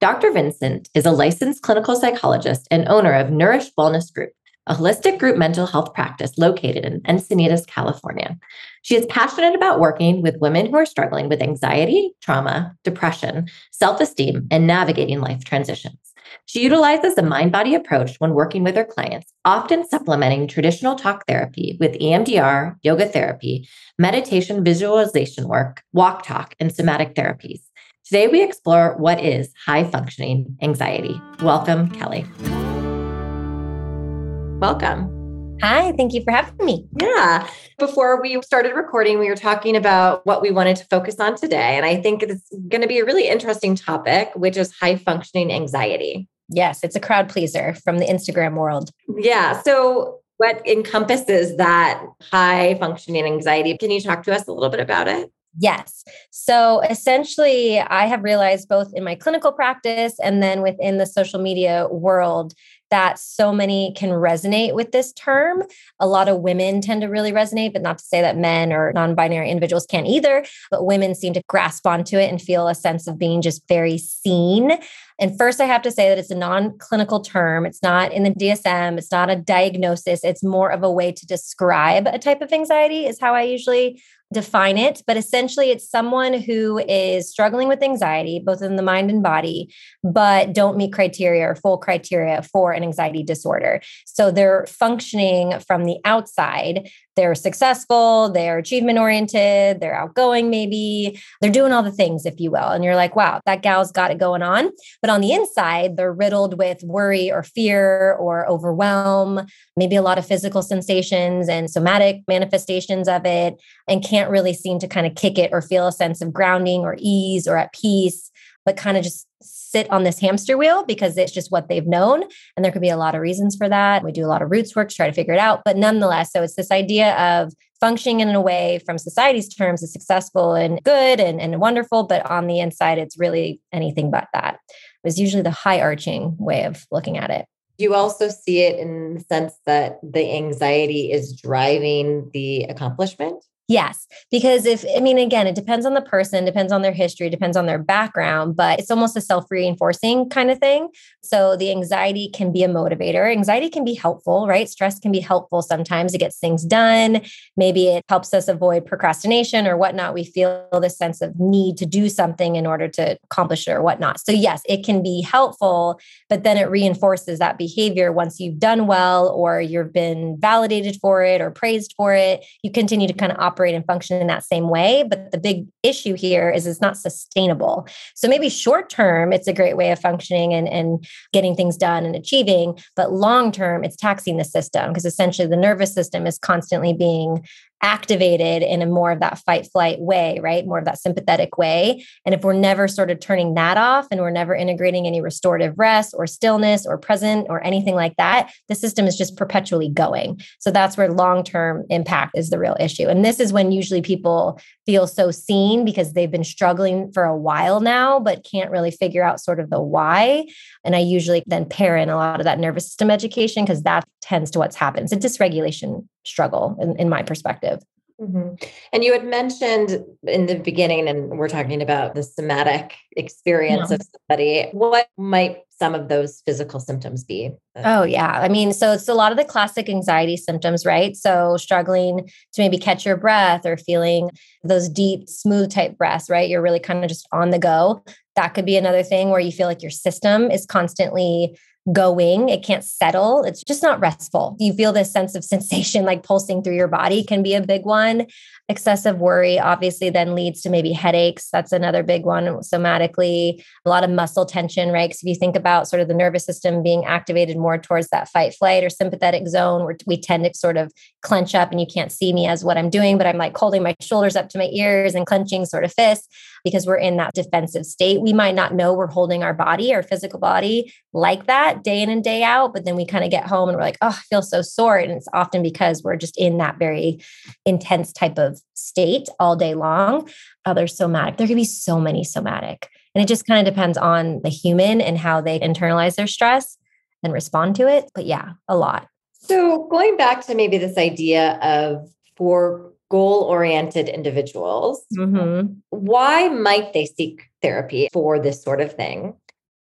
Dr. Vincent is a licensed clinical psychologist and owner of Nourished Wellness Group, a holistic group mental health practice located in Encinitas, California. She is passionate about working with women who are struggling with anxiety, trauma, depression, self esteem, and navigating life transitions. She utilizes a mind body approach when working with her clients, often supplementing traditional talk therapy with EMDR, yoga therapy, meditation visualization work, walk talk, and somatic therapies. Today, we explore what is high functioning anxiety. Welcome, Kelly. Welcome. Hi, thank you for having me. Yeah. Before we started recording, we were talking about what we wanted to focus on today. And I think it's going to be a really interesting topic, which is high functioning anxiety. Yes, it's a crowd pleaser from the Instagram world. Yeah. So, what encompasses that high functioning anxiety? Can you talk to us a little bit about it? Yes. So essentially, I have realized both in my clinical practice and then within the social media world that so many can resonate with this term. A lot of women tend to really resonate, but not to say that men or non binary individuals can't either. But women seem to grasp onto it and feel a sense of being just very seen. And first, I have to say that it's a non clinical term. It's not in the DSM, it's not a diagnosis. It's more of a way to describe a type of anxiety, is how I usually define it, but essentially it's someone who is struggling with anxiety, both in the mind and body, but don't meet criteria or full criteria for an anxiety disorder. So they're functioning from the outside they're successful, they're achievement oriented, they're outgoing, maybe they're doing all the things, if you will. And you're like, wow, that gal's got it going on. But on the inside, they're riddled with worry or fear or overwhelm, maybe a lot of physical sensations and somatic manifestations of it, and can't really seem to kind of kick it or feel a sense of grounding or ease or at peace, but kind of just sit on this hamster wheel because it's just what they've known. And there could be a lot of reasons for that. We do a lot of roots work to try to figure it out. But nonetheless, so it's this idea of functioning in a way from society's terms is successful and good and, and wonderful. But on the inside, it's really anything but that. It was usually the high arching way of looking at it. You also see it in the sense that the anxiety is driving the accomplishment. Yes, because if I mean again, it depends on the person, depends on their history, depends on their background, but it's almost a self-reinforcing kind of thing. So the anxiety can be a motivator. Anxiety can be helpful, right? Stress can be helpful sometimes. It gets things done. Maybe it helps us avoid procrastination or whatnot. We feel this sense of need to do something in order to accomplish it or whatnot. So yes, it can be helpful, but then it reinforces that behavior once you've done well or you've been validated for it or praised for it. You continue to kind of operate and function in that same way. But the big issue here is it's not sustainable. So maybe short term, it's a great way of functioning and, and getting things done and achieving. But long term, it's taxing the system because essentially the nervous system is constantly being activated in a more of that fight flight way, right? More of that sympathetic way. And if we're never sort of turning that off and we're never integrating any restorative rest or stillness or present or anything like that, the system is just perpetually going. So that's where long term impact is the real issue. And this is when usually people feel so seen because they've been struggling for a while now, but can't really figure out sort of the why. And I usually then pair in a lot of that nervous system education because that tends to what's happened. It's a dysregulation struggle in, in my perspective. Mm-hmm. And you had mentioned in the beginning, and we're talking about the somatic experience yeah. of somebody. What might some of those physical symptoms be? Oh, yeah. I mean, so it's a lot of the classic anxiety symptoms, right? So struggling to maybe catch your breath or feeling those deep, smooth type breaths, right? You're really kind of just on the go. That could be another thing where you feel like your system is constantly going. It can't settle. It's just not restful. You feel this sense of sensation like pulsing through your body can be a big one. Excessive worry obviously then leads to maybe headaches. That's another big one somatically. A lot of muscle tension, right? Because if you think about sort of the nervous system being activated more towards that fight, flight, or sympathetic zone, where we tend to sort of clench up and you can't see me as what I'm doing, but I'm like holding my shoulders up to my ears and clenching sort of fists because we're in that defensive state. We might not know we're holding our body, our physical body, like that day in and day out. But then we kind of get home and we're like, oh, I feel so sore. And it's often because we're just in that very intense type of state all day long. Others somatic. There could be so many somatic. And it just kind of depends on the human and how they internalize their stress and respond to it. But yeah, a lot. So going back to maybe this idea of for goal oriented individuals, mm-hmm. why might they seek therapy for this sort of thing?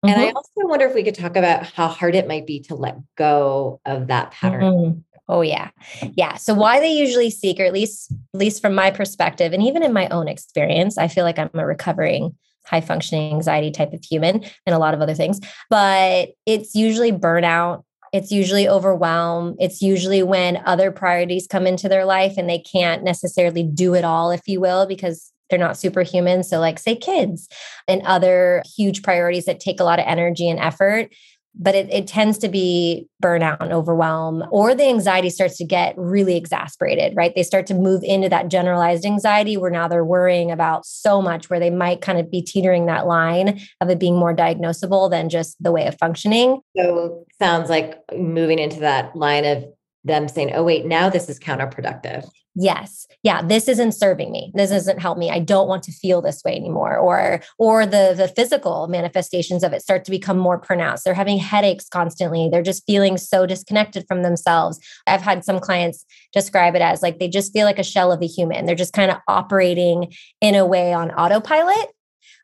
Mm-hmm. And I mm-hmm. also wonder if we could talk about how hard it might be to let go of that pattern. Mm-hmm. Oh yeah. Yeah. So why they usually seek, or at least at least from my perspective, and even in my own experience, I feel like I'm a recovering high functioning anxiety type of human and a lot of other things. But it's usually burnout it's usually overwhelm. It's usually when other priorities come into their life and they can't necessarily do it all, if you will, because they're not superhuman. So, like, say, kids and other huge priorities that take a lot of energy and effort but it, it tends to be burnout and overwhelm, or the anxiety starts to get really exasperated, right? They start to move into that generalized anxiety where now they're worrying about so much where they might kind of be teetering that line of it being more diagnosable than just the way of functioning. So, sounds like moving into that line of them saying, oh, wait, now this is counterproductive. Yes. Yeah, this isn't serving me. This doesn't help me. I don't want to feel this way anymore. Or or the the physical manifestations of it start to become more pronounced. They're having headaches constantly. They're just feeling so disconnected from themselves. I've had some clients describe it as like they just feel like a shell of a human. They're just kind of operating in a way on autopilot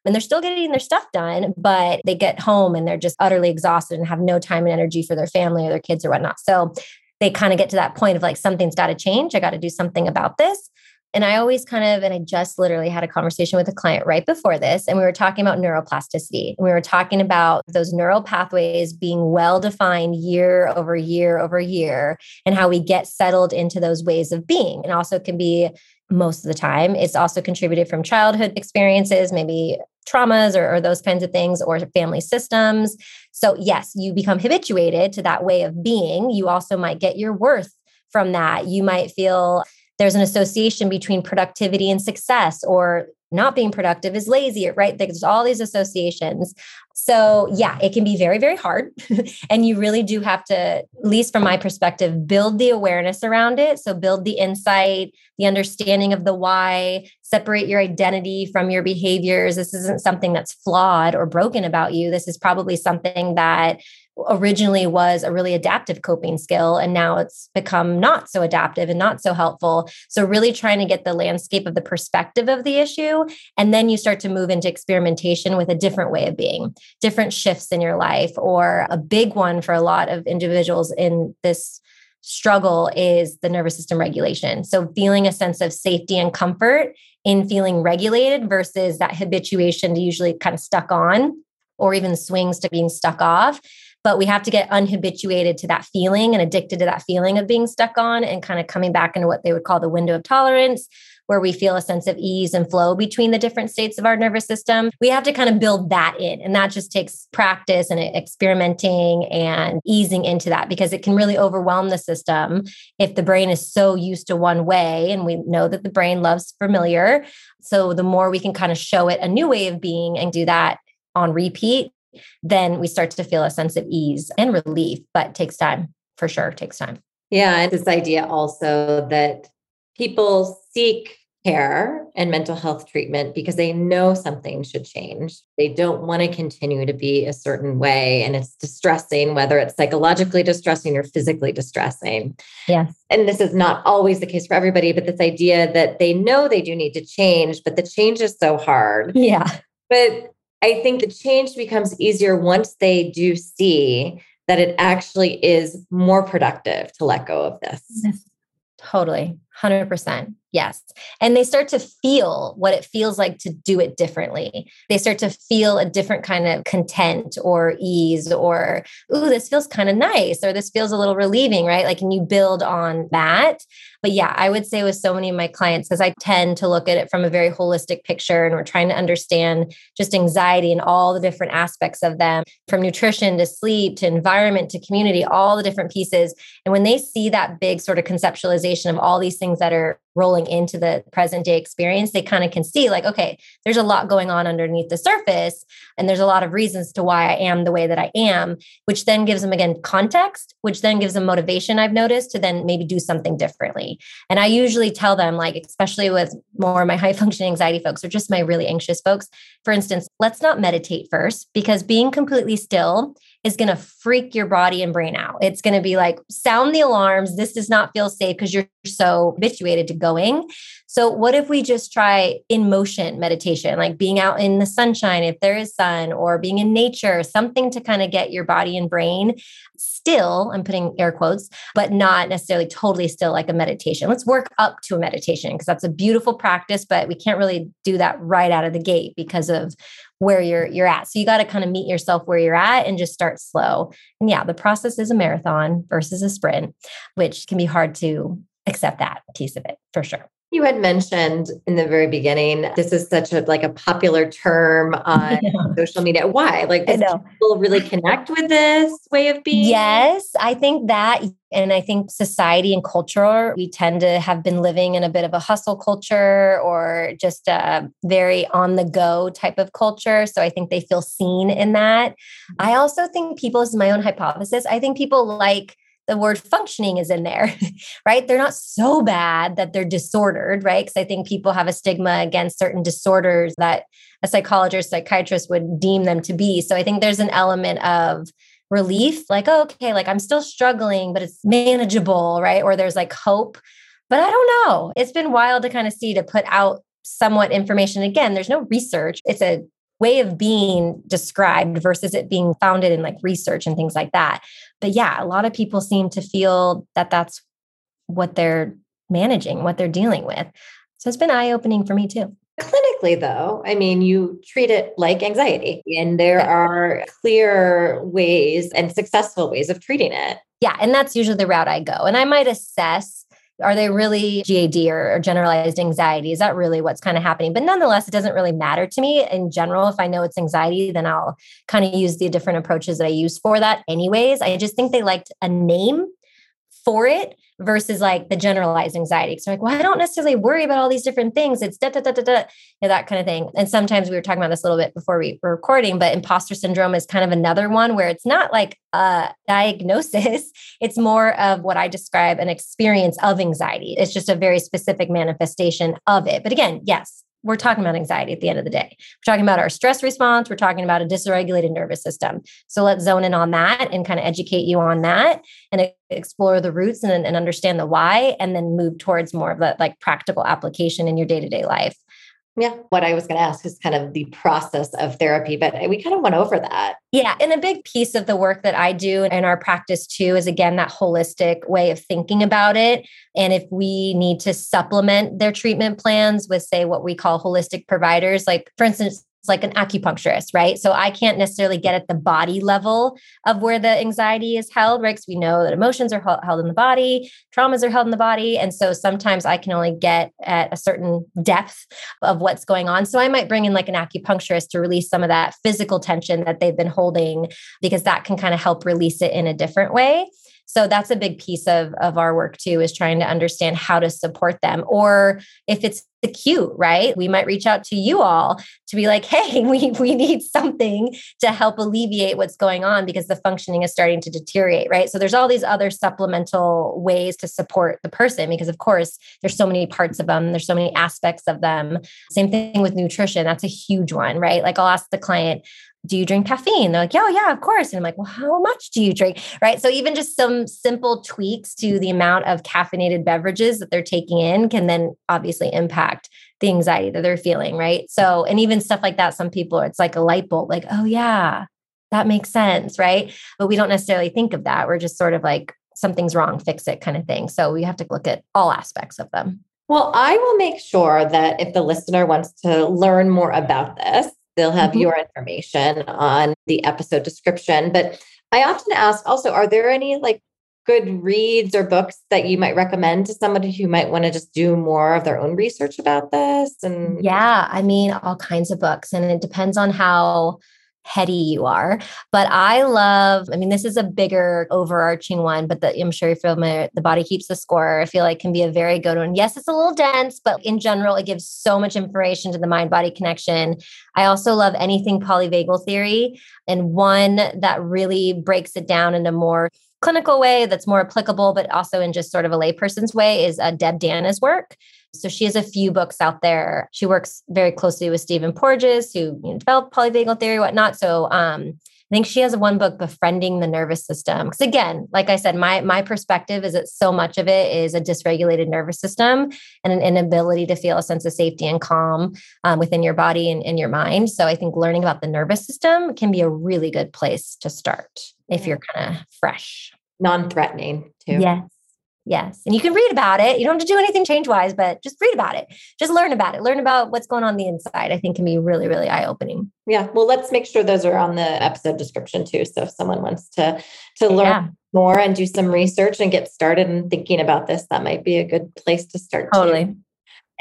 and they're still getting their stuff done, but they get home and they're just utterly exhausted and have no time and energy for their family or their kids or whatnot. So they kind of get to that point of like, something's got to change. I got to do something about this. And I always kind of, and I just literally had a conversation with a client right before this, and we were talking about neuroplasticity. And we were talking about those neural pathways being well defined year over year over year, and how we get settled into those ways of being. And also can be most of the time. It's also contributed from childhood experiences, maybe traumas or, or, those kinds of things, or family systems. So, yes, you become habituated to that way of being. You also might get your worth from that. You might feel there's an association between productivity and success, or not being productive is lazy, right? There's all these associations. So, yeah, it can be very, very hard. and you really do have to, at least from my perspective, build the awareness around it. So, build the insight, the understanding of the why, separate your identity from your behaviors. This isn't something that's flawed or broken about you. This is probably something that originally was a really adaptive coping skill and now it's become not so adaptive and not so helpful. So really trying to get the landscape of the perspective of the issue and then you start to move into experimentation with a different way of being different shifts in your life. Or a big one for a lot of individuals in this struggle is the nervous system regulation. So feeling a sense of safety and comfort in feeling regulated versus that habituation to usually kind of stuck on or even swings to being stuck off but we have to get unhabituated to that feeling and addicted to that feeling of being stuck on and kind of coming back into what they would call the window of tolerance where we feel a sense of ease and flow between the different states of our nervous system. We have to kind of build that in. And that just takes practice and experimenting and easing into that because it can really overwhelm the system if the brain is so used to one way. And we know that the brain loves familiar. So the more we can kind of show it a new way of being and do that on repeat, then we start to feel a sense of ease and relief, but takes time for sure, takes time. Yeah. And this idea also that people seek care and mental health treatment because they know something should change. They don't want to continue to be a certain way. And it's distressing, whether it's psychologically distressing or physically distressing. Yes. And this is not always the case for everybody, but this idea that they know they do need to change, but the change is so hard. Yeah. But I think the change becomes easier once they do see that it actually is more productive to let go of this. Totally. 100%. Yes. And they start to feel what it feels like to do it differently. They start to feel a different kind of content or ease or, ooh, this feels kind of nice or this feels a little relieving, right? Like, can you build on that? But yeah, I would say with so many of my clients, because I tend to look at it from a very holistic picture and we're trying to understand just anxiety and all the different aspects of them from nutrition to sleep to environment to community, all the different pieces. And when they see that big sort of conceptualization of all these things that are rolling into the present day experience, they kind of can see, like, okay, there's a lot going on underneath the surface. And there's a lot of reasons to why I am the way that I am, which then gives them, again, context, which then gives them motivation, I've noticed, to then maybe do something differently. And I usually tell them, like, especially with more of my high functioning anxiety folks or just my really anxious folks, for instance, let's not meditate first because being completely still is going to freak your body and brain out. It's going to be like, sound the alarms. This does not feel safe because you're so habituated to going. So, what if we just try in motion meditation, like being out in the sunshine if there is sun, or being in nature, something to kind of get your body and brain still? I'm putting air quotes, but not necessarily totally still like a meditation. Let's work up to a meditation because that's a beautiful practice, but we can't really do that right out of the gate because of where you're you're at. So you got to kind of meet yourself where you're at and just start slow. And yeah, the process is a marathon versus a sprint, which can be hard to accept that piece of it for sure. You had mentioned in the very beginning, this is such a like a popular term on social media. Why? Like, does people really connect with this way of being? Yes, I think that, and I think society and culture, we tend to have been living in a bit of a hustle culture or just a very on the go type of culture. So I think they feel seen in that. I also think people, this is my own hypothesis. I think people like the word functioning is in there, right? They're not so bad that they're disordered, right? Because I think people have a stigma against certain disorders that a psychologist, psychiatrist would deem them to be. So I think there's an element of relief, like, oh, okay, like I'm still struggling, but it's manageable, right? Or there's like hope. But I don't know. It's been wild to kind of see to put out somewhat information. Again, there's no research. It's a way of being described versus it being founded in like research and things like that. But yeah, a lot of people seem to feel that that's what they're managing, what they're dealing with. So it's been eye opening for me too. Clinically, though, I mean, you treat it like anxiety, and there yeah. are clear ways and successful ways of treating it. Yeah. And that's usually the route I go. And I might assess are they really GAD or, or generalized anxiety? Is that really what's kind of happening? But nonetheless, it doesn't really matter to me in general. If I know it's anxiety, then I'll kind of use the different approaches that I use for that, anyways. I just think they liked a name for it versus like the generalized anxiety. So like, well, I don't necessarily worry about all these different things. It's da da da da da, you know, that kind of thing. And sometimes we were talking about this a little bit before we were recording, but imposter syndrome is kind of another one where it's not like a diagnosis. It's more of what I describe an experience of anxiety. It's just a very specific manifestation of it. But again, yes, we're talking about anxiety at the end of the day. We're talking about our stress response. We're talking about a dysregulated nervous system. So let's zone in on that and kind of educate you on that and explore the roots and, and understand the why, and then move towards more of that like practical application in your day to day life. Yeah. What I was going to ask is kind of the process of therapy, but we kind of went over that. Yeah. And a big piece of the work that I do in our practice too is again that holistic way of thinking about it. And if we need to supplement their treatment plans with, say, what we call holistic providers, like for instance, like an acupuncturist, right? So I can't necessarily get at the body level of where the anxiety is held, right? Because we know that emotions are held in the body, traumas are held in the body. And so sometimes I can only get at a certain depth of what's going on. So I might bring in like an acupuncturist to release some of that physical tension that they've been holding, because that can kind of help release it in a different way. So that's a big piece of, of our work too, is trying to understand how to support them. Or if it's acute, right? We might reach out to you all to be like, hey, we, we need something to help alleviate what's going on because the functioning is starting to deteriorate, right? So there's all these other supplemental ways to support the person because of course there's so many parts of them, there's so many aspects of them. Same thing with nutrition. That's a huge one, right? Like I'll ask the client, do you drink caffeine? They're like, yeah, yeah, of course. And I'm like, well, how much do you drink? Right. So even just some simple tweaks to the amount of caffeinated beverages that they're taking in can then obviously impact the anxiety that they're feeling. Right. So, and even stuff like that, some people, it's like a light bulb, like, oh, yeah, that makes sense. Right. But we don't necessarily think of that. We're just sort of like, something's wrong, fix it kind of thing. So we have to look at all aspects of them. Well, I will make sure that if the listener wants to learn more about this, They'll have mm-hmm. your information on the episode description. But I often ask also, are there any like good reads or books that you might recommend to somebody who might want to just do more of their own research about this? And yeah, I mean, all kinds of books. And it depends on how heady you are. But I love, I mean, this is a bigger overarching one, but the, I'm sure you're familiar, the body keeps the score. I feel like can be a very good one. Yes, it's a little dense, but in general, it gives so much information to the mind body connection. I also love anything polyvagal theory and one that really breaks it down into more clinical way that's more applicable, but also in just sort of a layperson's way is uh, Deb Dana's work. So she has a few books out there. She works very closely with Stephen Porges, who you know, developed polyvagal theory, whatnot. So um, I think she has one book, Befriending the Nervous System. Because again, like I said, my my perspective is that so much of it is a dysregulated nervous system and an inability to feel a sense of safety and calm um, within your body and in your mind. So I think learning about the nervous system can be a really good place to start if you're kind of fresh. Non-threatening too. Yes. Yes. And you can read about it. You don't have to do anything change wise, but just read about it. Just learn about it. Learn about what's going on the inside. I think can be really, really eye opening. Yeah. Well, let's make sure those are on the episode description too. So if someone wants to to learn yeah. more and do some research and get started and thinking about this, that might be a good place to start. Totally. Too.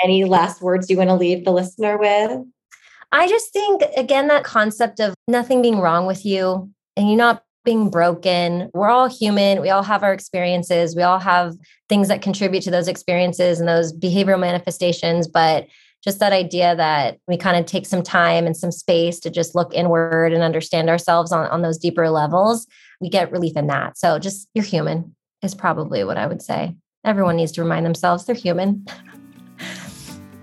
Any last words you want to leave the listener with? I just think again that concept of nothing being wrong with you and you not being broken. We're all human. We all have our experiences. We all have things that contribute to those experiences and those behavioral manifestations. But just that idea that we kind of take some time and some space to just look inward and understand ourselves on, on those deeper levels, we get relief in that. So just you're human is probably what I would say. Everyone needs to remind themselves they're human.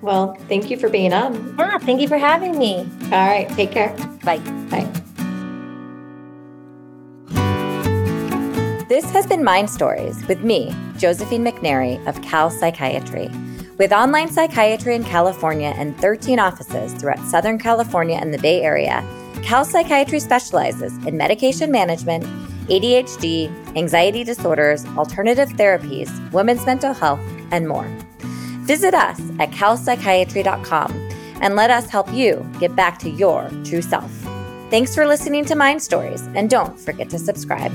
Well, thank you for being on. Yeah, thank you for having me. All right, take care. Bye. Bye. This has been Mind Stories with me, Josephine McNary of Cal Psychiatry. With online psychiatry in California and 13 offices throughout Southern California and the Bay Area, Cal Psychiatry specializes in medication management, ADHD, anxiety disorders, alternative therapies, women's mental health, and more. Visit us at calpsychiatry.com and let us help you get back to your true self. Thanks for listening to Mind Stories, and don't forget to subscribe.